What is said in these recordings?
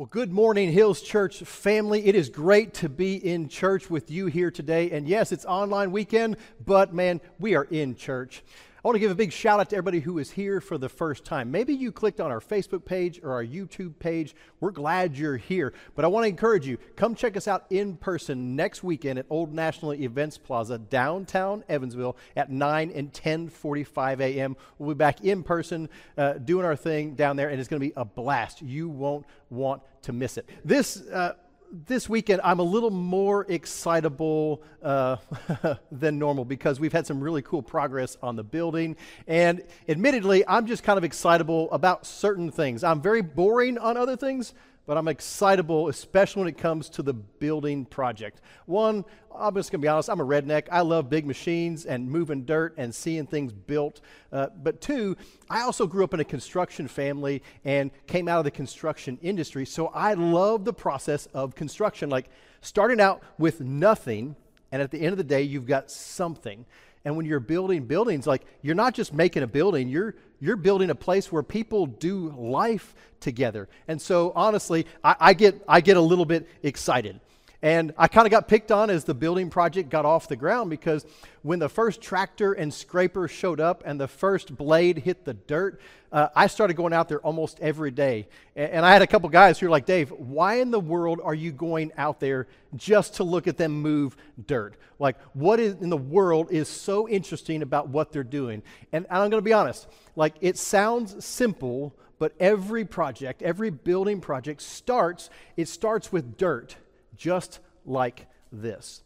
Well, good morning, Hills Church family. It is great to be in church with you here today. And yes, it's online weekend, but man, we are in church. I want to give a big shout out to everybody who is here for the first time. Maybe you clicked on our Facebook page or our YouTube page. We're glad you're here. But I want to encourage you come check us out in person next weekend at Old National Events Plaza, downtown Evansville at 9 and 10:45 a.m. We'll be back in person uh, doing our thing down there, and it's going to be a blast. You won't want to miss it. This. Uh, this weekend, I'm a little more excitable uh, than normal because we've had some really cool progress on the building. And admittedly, I'm just kind of excitable about certain things. I'm very boring on other things, but I'm excitable, especially when it comes to the building project. One, I'm just going to be honest, I'm a redneck. I love big machines and moving dirt and seeing things built. Uh, but two, I also grew up in a construction family and came out of the construction industry. So I love the process of construction, like starting out with nothing, and at the end of the day, you've got something. And when you're building buildings, like you're not just making a building, you're you're building a place where people do life together. And so honestly, I, I get I get a little bit excited. And I kind of got picked on as the building project got off the ground because when the first tractor and scraper showed up and the first blade hit the dirt, uh, I started going out there almost every day. And, and I had a couple guys who were like, Dave, why in the world are you going out there just to look at them move dirt? Like, what is, in the world is so interesting about what they're doing? And, and I'm going to be honest, like, it sounds simple, but every project, every building project starts, it starts with dirt just like this.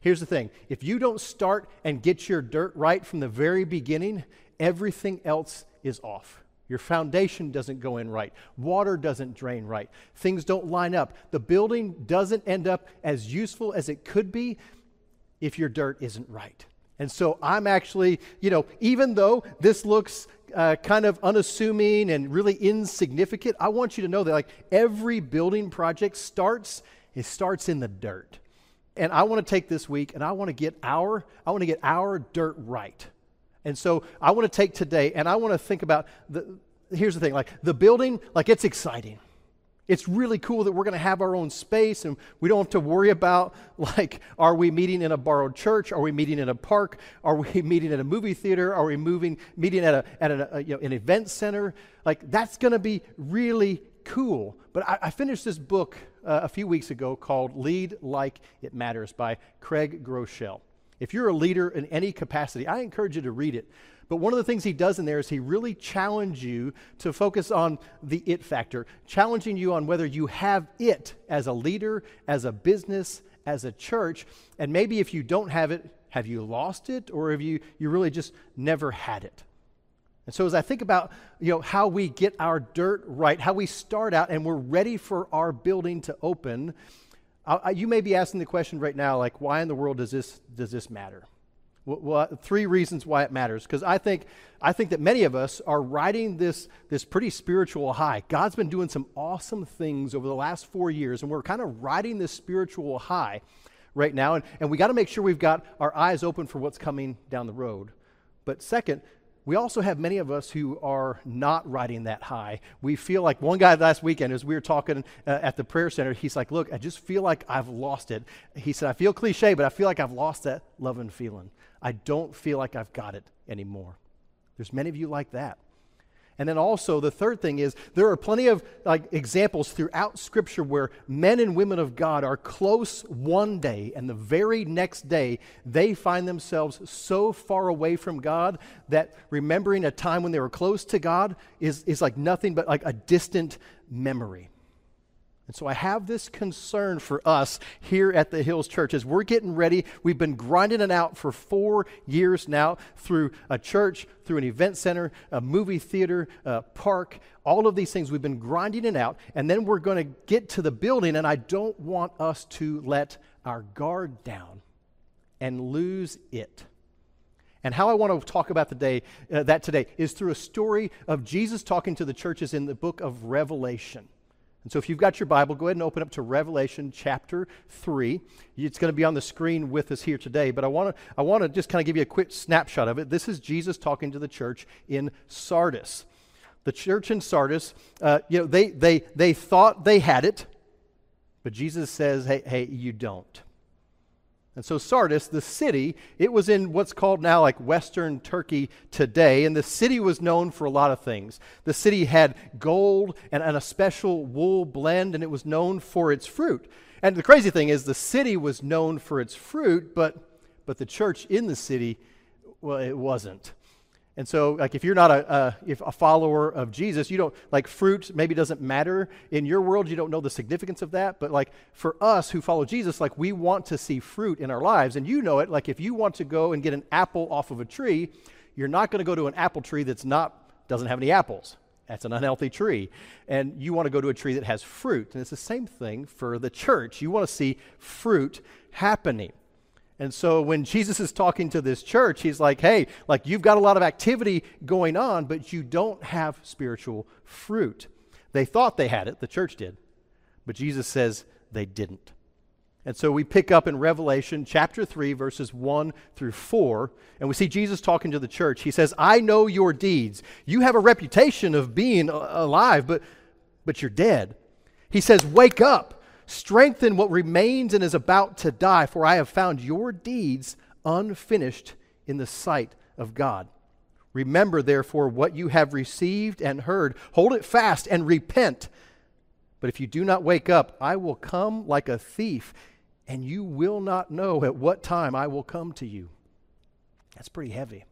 Here's the thing if you don't start and get your dirt right from the very beginning, everything else is off. Your foundation doesn't go in right. Water doesn't drain right. Things don't line up. The building doesn't end up as useful as it could be if your dirt isn't right. And so I'm actually, you know, even though this looks uh, kind of unassuming and really insignificant, I want you to know that like every building project starts it starts in the dirt. And I want to take this week and I want to get our I want to get our dirt right. And so I want to take today and I want to think about the here's the thing like the building like it's exciting. It's really cool that we're going to have our own space and we don't have to worry about like are we meeting in a borrowed church? Are we meeting in a park? Are we meeting at a movie theater? Are we moving meeting at a at a, a uh, you know, an event center? Like that's going to be really cool. But I, I finished this book uh, a few weeks ago called Lead Like It Matters by Craig Groeschel. If you're a leader in any capacity, I encourage you to read it. But one of the things he does in there is he really challenges you to focus on the it factor, challenging you on whether you have it as a leader, as a business, as a church. And maybe if you don't have it, have you lost it or have you, you really just never had it? And so as I think about, you know, how we get our dirt right, how we start out and we're ready for our building to open, I, you may be asking the question right now, like, why in the world does this, does this matter? Well three reasons why it matters. Because I think, I think that many of us are riding this, this pretty spiritual high. God's been doing some awesome things over the last four years, and we're kind of riding this spiritual high right now. And, and we got to make sure we've got our eyes open for what's coming down the road. But second, we also have many of us who are not riding that high. We feel like one guy last weekend, as we were talking uh, at the prayer center, he's like, Look, I just feel like I've lost it. He said, I feel cliche, but I feel like I've lost that love and feeling. I don't feel like I've got it anymore. There's many of you like that. And then also the third thing is there are plenty of like examples throughout scripture where men and women of God are close one day and the very next day they find themselves so far away from God that remembering a time when they were close to God is, is like nothing but like a distant memory. And so I have this concern for us here at the Hills Church as we're getting ready. We've been grinding it out for four years now through a church, through an event center, a movie theater, a park, all of these things. We've been grinding it out. And then we're going to get to the building, and I don't want us to let our guard down and lose it. And how I want to talk about the day, uh, that today is through a story of Jesus talking to the churches in the book of Revelation. And so if you've got your Bible, go ahead and open up to Revelation chapter 3. It's going to be on the screen with us here today, but I want to I want to just kind of give you a quick snapshot of it. This is Jesus talking to the church in Sardis. The church in Sardis, uh, you know, they, they, they thought they had it, but Jesus says, hey, hey, you don't. And so Sardis, the city, it was in what's called now like Western Turkey today. And the city was known for a lot of things. The city had gold and, and a special wool blend, and it was known for its fruit. And the crazy thing is, the city was known for its fruit, but, but the church in the city, well, it wasn't. And so, like, if you're not a, if a follower of Jesus, you don't, like, fruit maybe doesn't matter in your world. You don't know the significance of that. But, like, for us who follow Jesus, like, we want to see fruit in our lives. And you know it. Like, if you want to go and get an apple off of a tree, you're not going to go to an apple tree that's not, doesn't have any apples. That's an unhealthy tree. And you want to go to a tree that has fruit. And it's the same thing for the church. You want to see fruit happening. And so when Jesus is talking to this church, he's like, hey, like you've got a lot of activity going on, but you don't have spiritual fruit. They thought they had it, the church did, but Jesus says they didn't. And so we pick up in Revelation chapter 3, verses 1 through 4, and we see Jesus talking to the church. He says, I know your deeds. You have a reputation of being alive, but, but you're dead. He says, Wake up Strengthen what remains and is about to die, for I have found your deeds unfinished in the sight of God. Remember, therefore, what you have received and heard. Hold it fast and repent. But if you do not wake up, I will come like a thief, and you will not know at what time I will come to you. That's pretty heavy.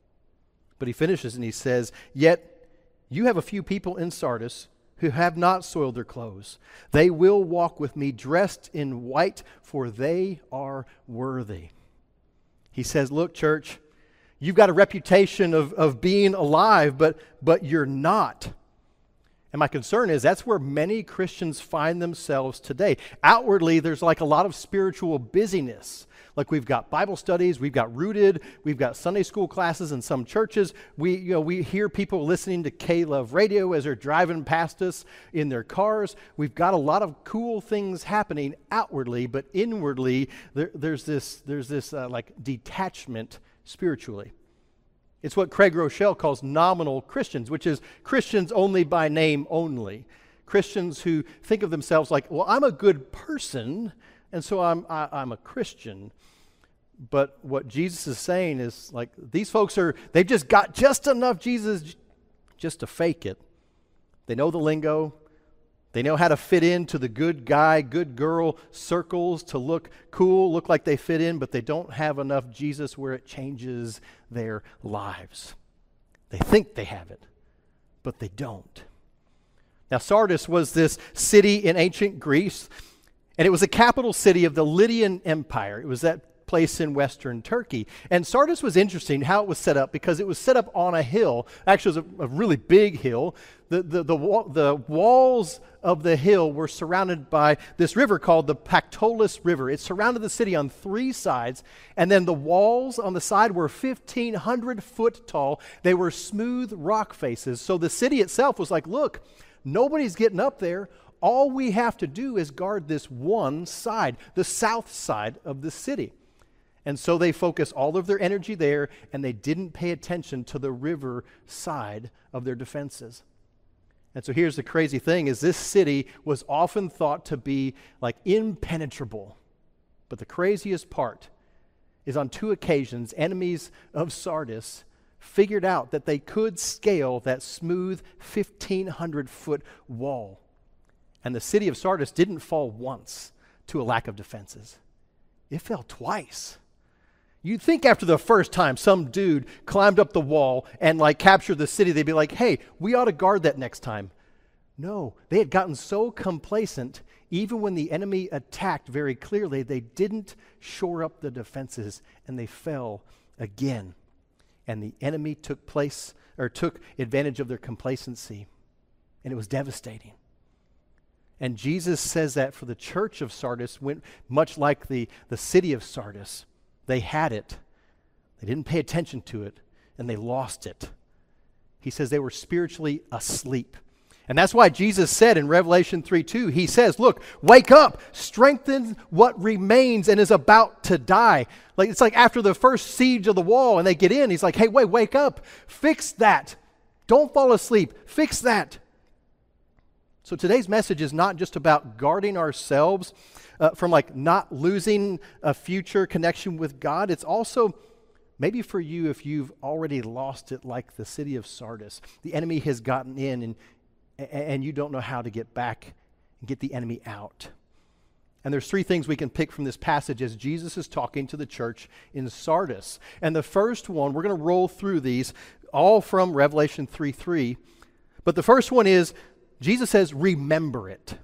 But he finishes and he says, Yet you have a few people in Sardis who have not soiled their clothes. They will walk with me dressed in white, for they are worthy. He says, Look, church, you've got a reputation of, of being alive, but, but you're not. And my concern is that's where many Christians find themselves today. Outwardly, there's like a lot of spiritual busyness. Like we've got Bible studies, we've got rooted, we've got Sunday school classes in some churches. We, you know, we hear people listening to K Love radio as they're driving past us in their cars. We've got a lot of cool things happening outwardly, but inwardly, there, there's this, there's this uh, like detachment spiritually. It's what Craig Groeschel calls nominal Christians, which is Christians only by name only. Christians who think of themselves like, well, I'm a good person, and so I'm, I, am i am a Christian. But what Jesus is saying is like, these folks are, they've just got just enough Jesus just to fake it. They know the lingo, they know how to fit into the good guy, good girl circles to look cool, look like they fit in, but they don't have enough Jesus where it changes their lives. They think they have it, but they don't. Now, Sardis was this city in ancient Greece and it was the capital city of the Lydian Empire. It was that place in western Turkey. And Sardis was interesting how it was set up because it was set up on a hill. Actually, it was a, a really big hill. The, the, the, the, walls of the hill were surrounded by this river called the Pactolus River. It surrounded the city on three sides, and then the walls on the side were 1,500 foot tall. They were smooth rock faces. So the city itself was like, look, nobody's getting up there all we have to do is guard this one side, the south side of the city. And so they focus all of their energy there, and they didn't pay attention to the river side of their defenses. And so here's the crazy thing is this city was often thought to be like impenetrable. But the craziest part is on two occasions enemies of Sardis figured out that they could scale that smooth 1500 foot wall. And the city of Sardis didn't fall once to a lack of defenses, it fell twice. You'd think after the first time some dude climbed up the wall and like captured the city, they'd be like, hey, we ought to guard that next time. No, they had gotten so complacent, even when the enemy attacked very clearly, they didn't shore up the defenses and they fell again. And the enemy took place or took advantage of their complacency, and it was devastating. And Jesus says that for the church of Sardis, went much like the, the city of Sardis. They had it, they didn't pay attention to it, and they lost it. He says they were spiritually asleep. And that's why Jesus said in Revelation 3 2, He says, Look, wake up, strengthen what remains and is about to die. Like it's like after the first siege of the wall and they get in, He's like, Hey, wait, wake up, fix that. Don't fall asleep. Fix that. So today's message is not just about guarding ourselves uh, from like not losing a future connection with God. It's also maybe for you if you've already lost it like the city of Sardis. The enemy has gotten in and and you don't know how to get back and get the enemy out. And there's three things we can pick from this passage as Jesus is talking to the church in Sardis. And the first one, we're going to roll through these all from Revelation 3 3. But the first one is Jesus says, Remember it.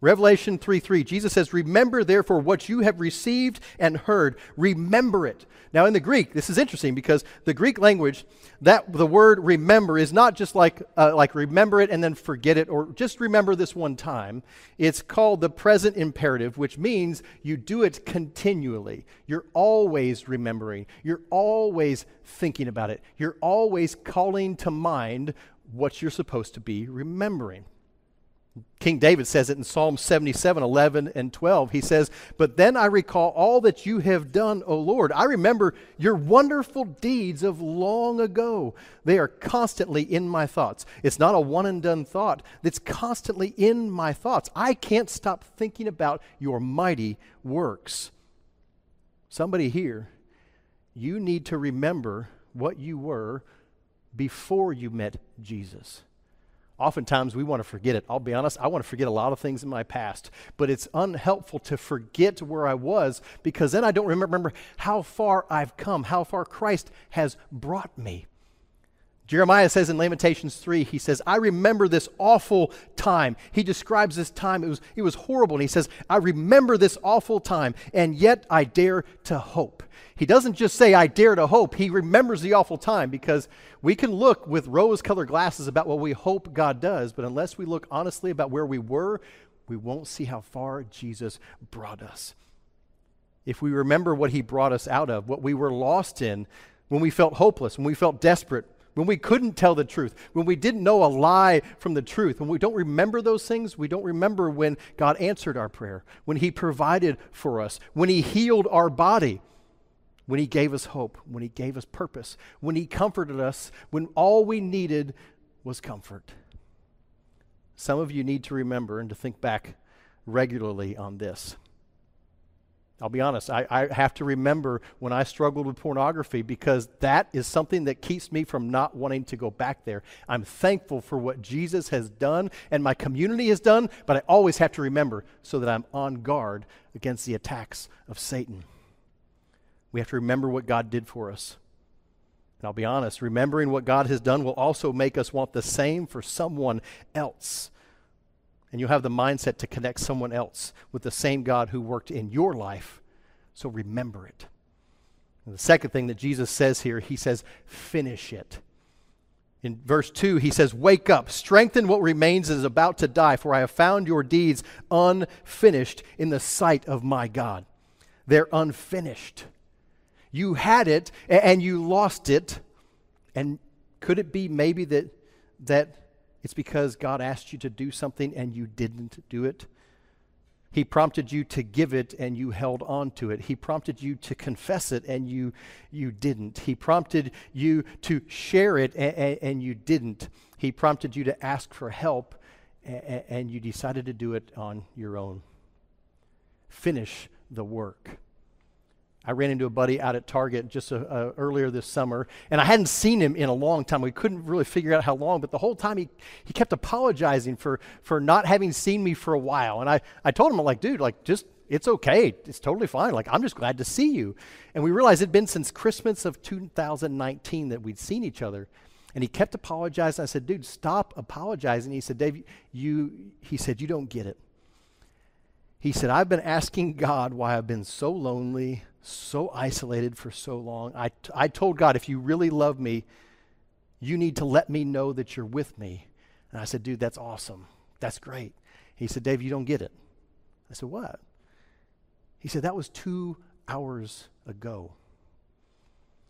Revelation 3 3, Jesus says, Remember therefore what you have received and heard. Remember it. Now, in the Greek, this is interesting because the Greek language, that the word remember is not just like, uh, like remember it and then forget it or just remember this one time. It's called the present imperative, which means you do it continually. You're always remembering, you're always thinking about it, you're always calling to mind what you're supposed to be remembering. King David says it in Psalm 77, 11, and 12. He says, But then I recall all that you have done, O Lord. I remember your wonderful deeds of long ago. They are constantly in my thoughts. It's not a one and done thought, it's constantly in my thoughts. I can't stop thinking about your mighty works. Somebody here, you need to remember what you were before you met Jesus. Oftentimes we want to forget it. I'll be honest, I want to forget a lot of things in my past, but it's unhelpful to forget where I was because then I don't remember how far I've come, how far Christ has brought me. Jeremiah says in Lamentations 3, he says, I remember this awful time. He describes this time. It was, it was horrible. And he says, I remember this awful time, and yet I dare to hope. He doesn't just say, I dare to hope. He remembers the awful time because we can look with rose colored glasses about what we hope God does, but unless we look honestly about where we were, we won't see how far Jesus brought us. If we remember what he brought us out of, what we were lost in, when we felt hopeless, when we felt desperate, when we couldn't tell the truth, when we didn't know a lie from the truth, when we don't remember those things, we don't remember when God answered our prayer, when He provided for us, when He healed our body, when He gave us hope, when He gave us purpose, when He comforted us, when all we needed was comfort. Some of you need to remember and to think back regularly on this. I'll be honest, I, I, have to remember when I struggled with pornography because that is something that keeps me from not wanting to go back there. I'm thankful for what Jesus has done and my community has done, but I always have to remember so that I'm on guard against the attacks of Satan. We have to remember what God did for us. And I'll be honest, remembering what God has done will also make us want the same for someone else and you'll have the mindset to connect someone else with the same God who worked in your life. So remember it. And the second thing that Jesus says here, he says, finish it. In verse 2, he says, Wake up, strengthen what remains and is about to die, for I have found your deeds unfinished in the sight of my God. They're unfinished. You had it and you lost it. And could it be maybe that, that it's because God asked you to do something and you didn't do it. He prompted you to give it and you held on to it. He prompted you to confess it and you, you didn't. He prompted you to share it and, and you didn't. He prompted you to ask for help and, and you decided to do it on your own. Finish the work. I ran into a buddy out at Target just a, uh, uh, earlier this summer, and I hadn't seen him in a long time. We couldn't really figure out how long, but the whole time he, he kept apologizing for, for not having seen me for a while. And I, I told him, I'm like, dude, like, just, it's okay. It's totally fine. Like, I'm just glad to see you. And we realized it'd been since Christmas of 2019 that we'd seen each other. And he kept apologizing. I said, dude, stop apologizing. He said, Dave, you, he said, you don't get it. He said, I've been asking God why I've been so lonely so isolated for so long. I, t- I told God, if you really love me, you need to let me know that you're with me. And I said, dude, that's awesome. That's great. He said, Dave, you don't get it. I said, what? He said, that was two hours ago.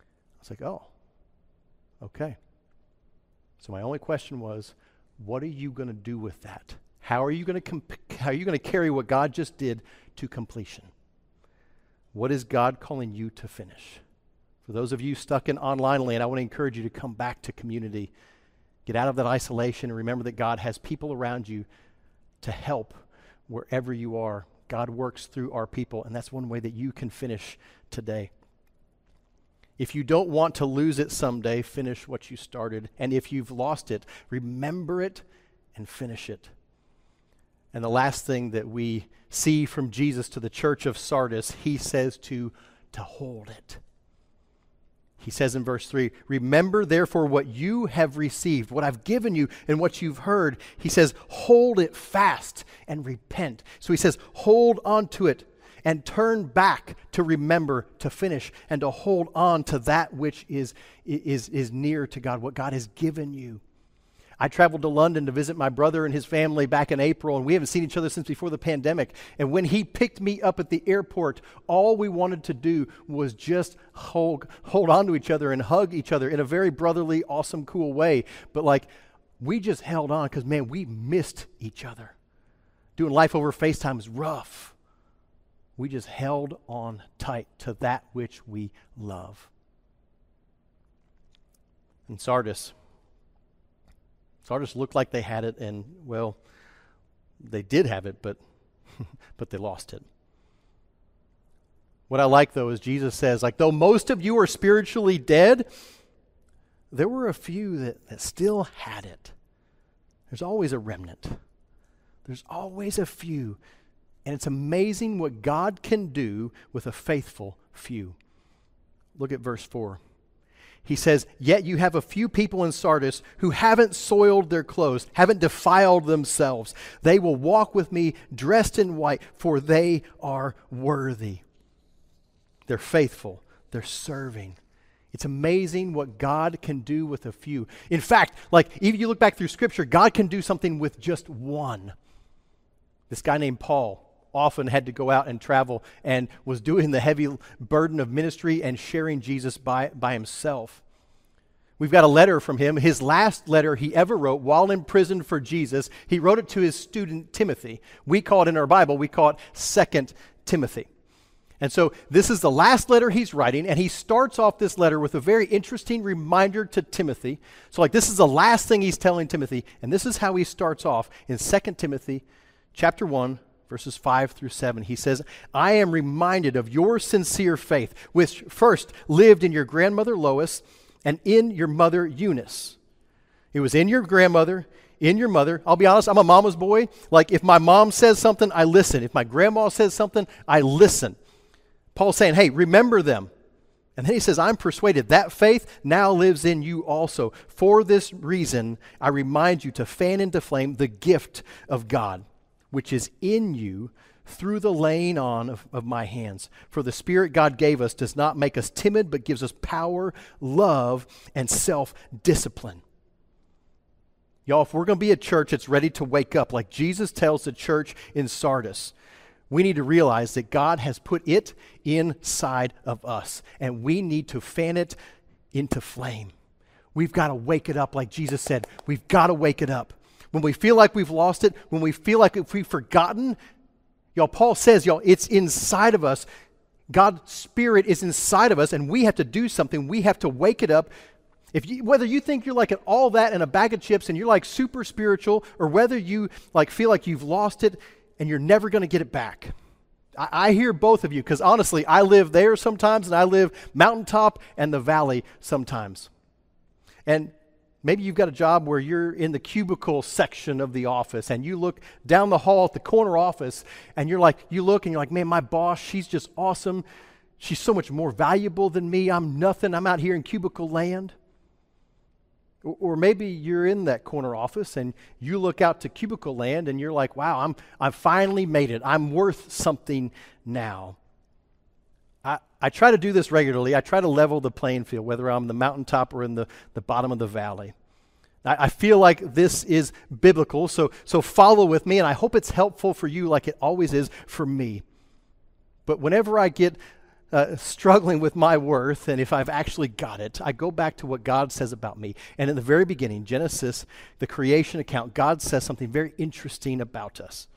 I was like, oh, okay. So my only question was, what are you going to do with that? How are you going to comp- how are you going to carry what God just did to completion? What is God calling you to finish? For those of you stuck in online land, I want to encourage you to come back to community Get out of that isolation and remember that God has people around you to help wherever you are. God works through our people, and that's one way that you can finish today. If you don't want to lose it someday, finish what you started. And if you've lost it, remember it and finish it. And the last thing that we see from Jesus to the church of Sardis, he says to, to hold it. He says in verse 3 Remember therefore what you have received, what I've given you, and what you've heard. He says, Hold it fast and repent. So he says, Hold on to it and turn back to remember, to finish, and to hold on to that which is, is, is near to God, what God has given you. I traveled to London to visit my brother and his family back in April, and we haven't seen each other since before the pandemic. And when he picked me up at the airport, all we wanted to do was just hold, hold on to each other and hug each other in a very brotherly, awesome, cool way. But like, we just held on because, man, we missed each other. Doing life over FaceTime is rough. We just held on tight to that which we love. In Sardis, Sardis looked like they had it, and well, they did have it, but but they lost it. What I like though is Jesus says, like, though most of you are spiritually dead, there were a few that, that still had it. There's always a remnant. There's always a few. And it's amazing what God can do with a faithful few. Look at verse 4 he says, Yet you have a few people in Sardis who haven't soiled their clothes, haven't defiled themselves. They will walk with me dressed in white, for they are worthy. They're faithful, they're serving. It's amazing what God can do with a few. In fact, like if you look back through Scripture, God can do something with just one. This guy named Paul often had to go out and travel and was doing the heavy burden of ministry and sharing Jesus by, by himself. We've got a letter from him, his last letter he ever wrote while in prison for Jesus. He wrote it to his student Timothy. We call it in our Bible, we call it Second Timothy. And so this is the last letter he's writing, and he starts off this letter with a very interesting reminder to Timothy. So, like, this is the last thing he's telling Timothy, and this is how he starts off in 2 Timothy chapter 1, verses 5 through 7. He says, I am reminded of your sincere faith, which first lived in your grandmother Lois and in your mother Eunice. It was in your grandmother, in your mother. I'll be honest, I'm a mama's boy. Like, if my mom says something, I listen. If my grandma says something, I listen. Paul's saying, hey, remember them. And then he says, I'm persuaded that faith now lives in you also. For this reason, I remind you to fan into flame the gift of God which is in you through the laying on of, of, my hands. For the Spirit God gave us does not make us timid, but gives us power, love, and self discipline. Y'all, if we're going to be a church that's ready to wake up, like Jesus tells the church in Sardis, we need to realize that God has put it inside of us, and we need to fan it into flame. We've got to wake it up, like Jesus said. We've got to wake it up when we feel like we've lost it, when we feel like we've forgotten, y'all, Paul says, y'all, it's inside of us. God's Spirit is inside of us, and we have to do something. We have to wake it up. If you, whether you think you're like an all that in a bag of chips and you're like super spiritual, or whether you like feel like you've lost it and you're never going to get it back. I hear both of you because honestly, I live there sometimes and I live mountaintop and the valley sometimes. And Maybe you've got a job where you're in the cubicle section of the office and you look down the hall at the corner office and you're like, you look and you're like, man, my boss, she's just awesome. She's so much more valuable than me. I'm nothing. I'm out here in cubicle land. Or maybe you're in that corner office and you look out to cubicle land and you're like, wow, I'm, I've finally made it. I'm worth something now. I, try to do this regularly. I try to level the playing field, whether I'm the mountaintop or in the, the bottom of the valley. I, I feel like this is biblical, so, so follow with me, and I hope it's helpful for you like it always is for me. But whenever I get uh, struggling with my worth and if I've actually got it, I go back to what God says about me. And in the very beginning, Genesis, the creation account, God says something very interesting about us.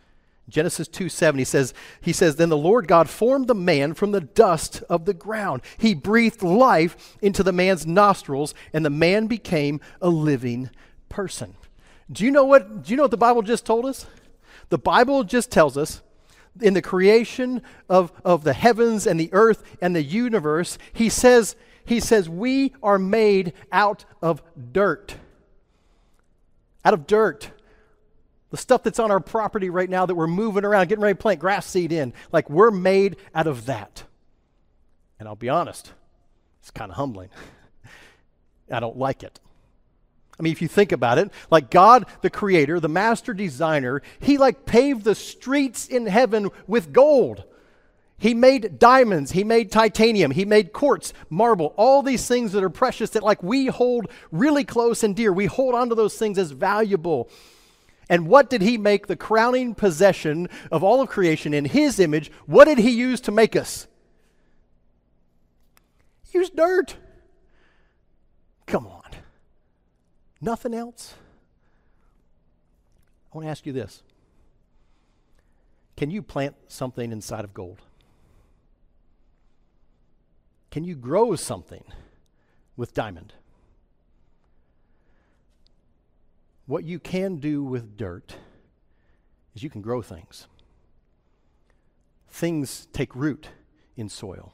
Genesis 2 7, he says, he says, Then the Lord God formed the man from the dust of the ground. He breathed life into the man's nostrils, and the man became a living person. Do you know what do you know what the Bible just told us? The Bible just tells us in the creation of, of the heavens and the earth and the universe, he says, he says, we are made out of dirt. Out of dirt. The stuff that's on our property right now that we're moving around, getting ready to plant grass seed in, like we're made out of that. And I'll be honest, it's kind of humbling. I don't like it. I mean, if you think about it, like God, the creator, the master designer, he like paved the streets in heaven with gold. He made diamonds, he made titanium, he made quartz, marble, all these things that are precious that like we hold really close and dear. We hold on to those things as valuable. And what did he make the crowning possession of all of creation in his image? What did he use to make us? He used dirt. Come on. Nothing else? I want to ask you this Can you plant something inside of gold? Can you grow something with diamond? What you can do with dirt is you can grow things. Things take root in soil.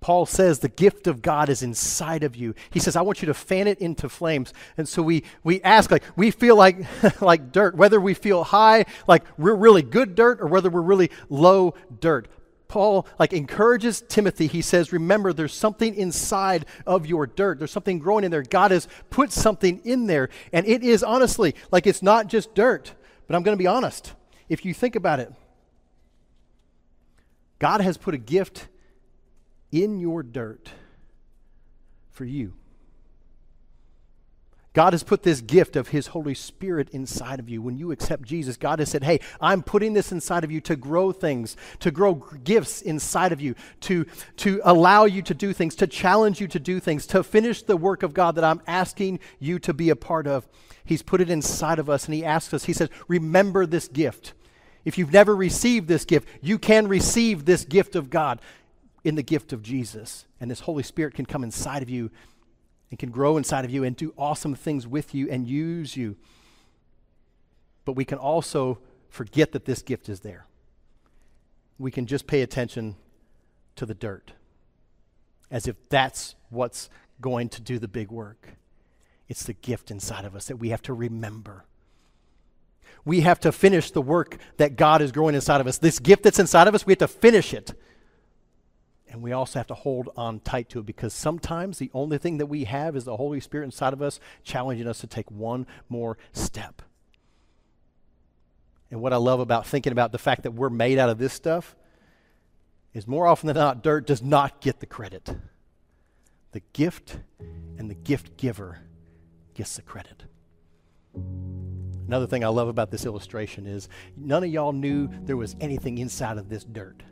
Paul says the gift of God is inside of you. He says, I want you to fan it into flames. And so we, we ask, like, we feel like, like dirt, whether we feel high, like we're really good dirt, or whether we're really low dirt. Paul like encourages Timothy. He says, "Remember there's something inside of your dirt. There's something growing in there. God has put something in there, and it is honestly like it's not just dirt, but I'm going to be honest. If you think about it, God has put a gift in your dirt for you. God has put this gift of His Holy Spirit inside of you. When you accept Jesus, God has said, Hey, I'm putting this inside of you to grow things, to grow gifts inside of you, to, to allow you to do things, to challenge you to do things, to finish the work of God that I'm asking you to be a part of. He's put it inside of us, and He asks us, He says, Remember this gift. If you've never received this gift, you can receive this gift of God in the gift of Jesus. And this Holy Spirit can come inside of you and can grow inside of you and do awesome things with you and use you. But we can also forget that this gift is there. We can just pay attention to the dirt as if that's what's going to do the big work. It's the gift inside of us that we have to remember. We have to finish the work that God is growing inside of us. This gift that's inside of us, we have to finish it. And we also have to hold on tight to it because sometimes the only thing that we have is the Holy Spirit inside of us challenging us to take one more step. And what I love about thinking about the fact that we're made out of this stuff is more often than not, dirt does not get the credit. The gift and the gift giver gets the credit. Another thing I love about this illustration is none of y'all knew there was anything inside of this dirt.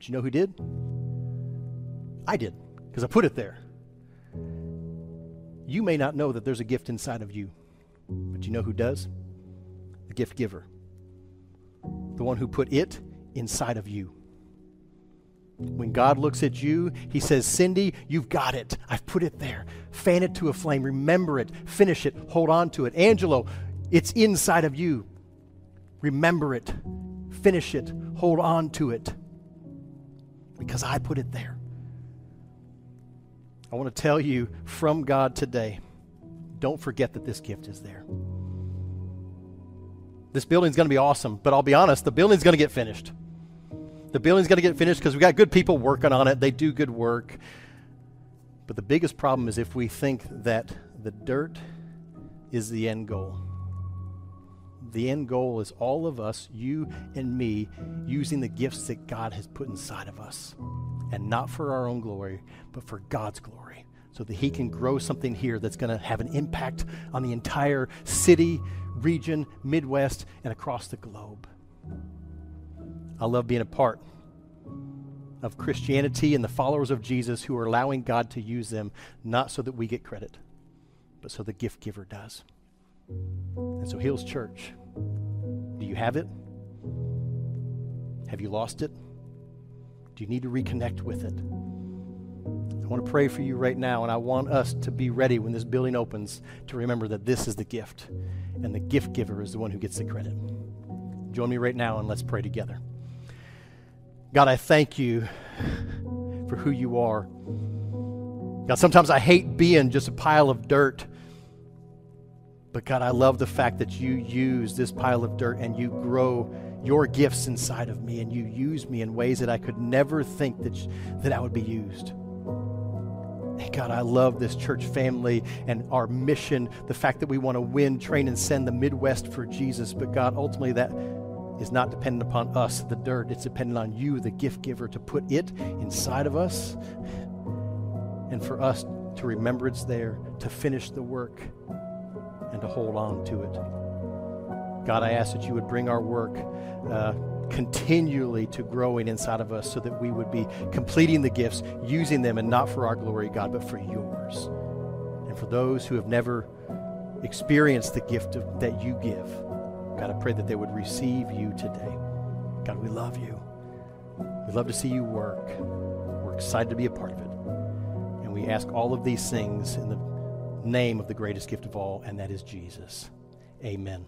But you know who did? I did, because I put it there. You may not know that there's a gift inside of you, but you know who does? The gift giver. The one who put it inside of you. When God looks at you, He says, Cindy, you've got it. I've put it there. Fan it to a flame. Remember it. Finish it. Hold on to it. Angelo, it's inside of you. Remember it. Finish it. Hold on to it because I put it there. I want to tell you from God today don't forget that this gift is there. This building's going to be awesome, but I'll be honest, the building's going to get finished. The building's going to get finished because we got good people working on it. They do good work. But the biggest problem is if we think that the dirt is the end goal. The end goal is all of us, you and me, using the gifts that God has put inside of us. And not for our own glory, but for God's glory. So that He can grow something here that's going to have an impact on the entire city, region, Midwest, and across the globe. I love being a part of Christianity and the followers of Jesus who are allowing God to use them, not so that we get credit, but so the gift giver does. And so, Hills Church, do you have it? Have you lost it? Do you need to reconnect with it? I want to pray for you right now, and I want us to be ready when this building opens to remember that this is the gift, and the gift giver is the one who gets the credit. Join me right now, and let's pray together. God, I thank you for who you are. God, sometimes I hate being just a pile of dirt. But God, I love the fact that you use this pile of dirt and you grow your gifts inside of me and you use me in ways that I could never think that, that I would be used. God, I love this church family and our mission, the fact that we want to win, train, and send the Midwest for Jesus. But God, ultimately, that is not dependent upon us, the dirt. It's dependent on you, the gift giver, to put it inside of us and for us to remember it's there, to finish the work, and to hold on to it. God, I ask that you would bring our work uh, continually to growing inside of us so that we would be completing the gifts, using them, and not for our glory, God, but for yours. And for those who have never experienced the gift of, that you give, God, I pray that they would receive you today. God, we love you. We love to see you work. We're excited to be a part of it. And we ask all of these things in the name of the greatest gift of all, and that is Jesus. Amen.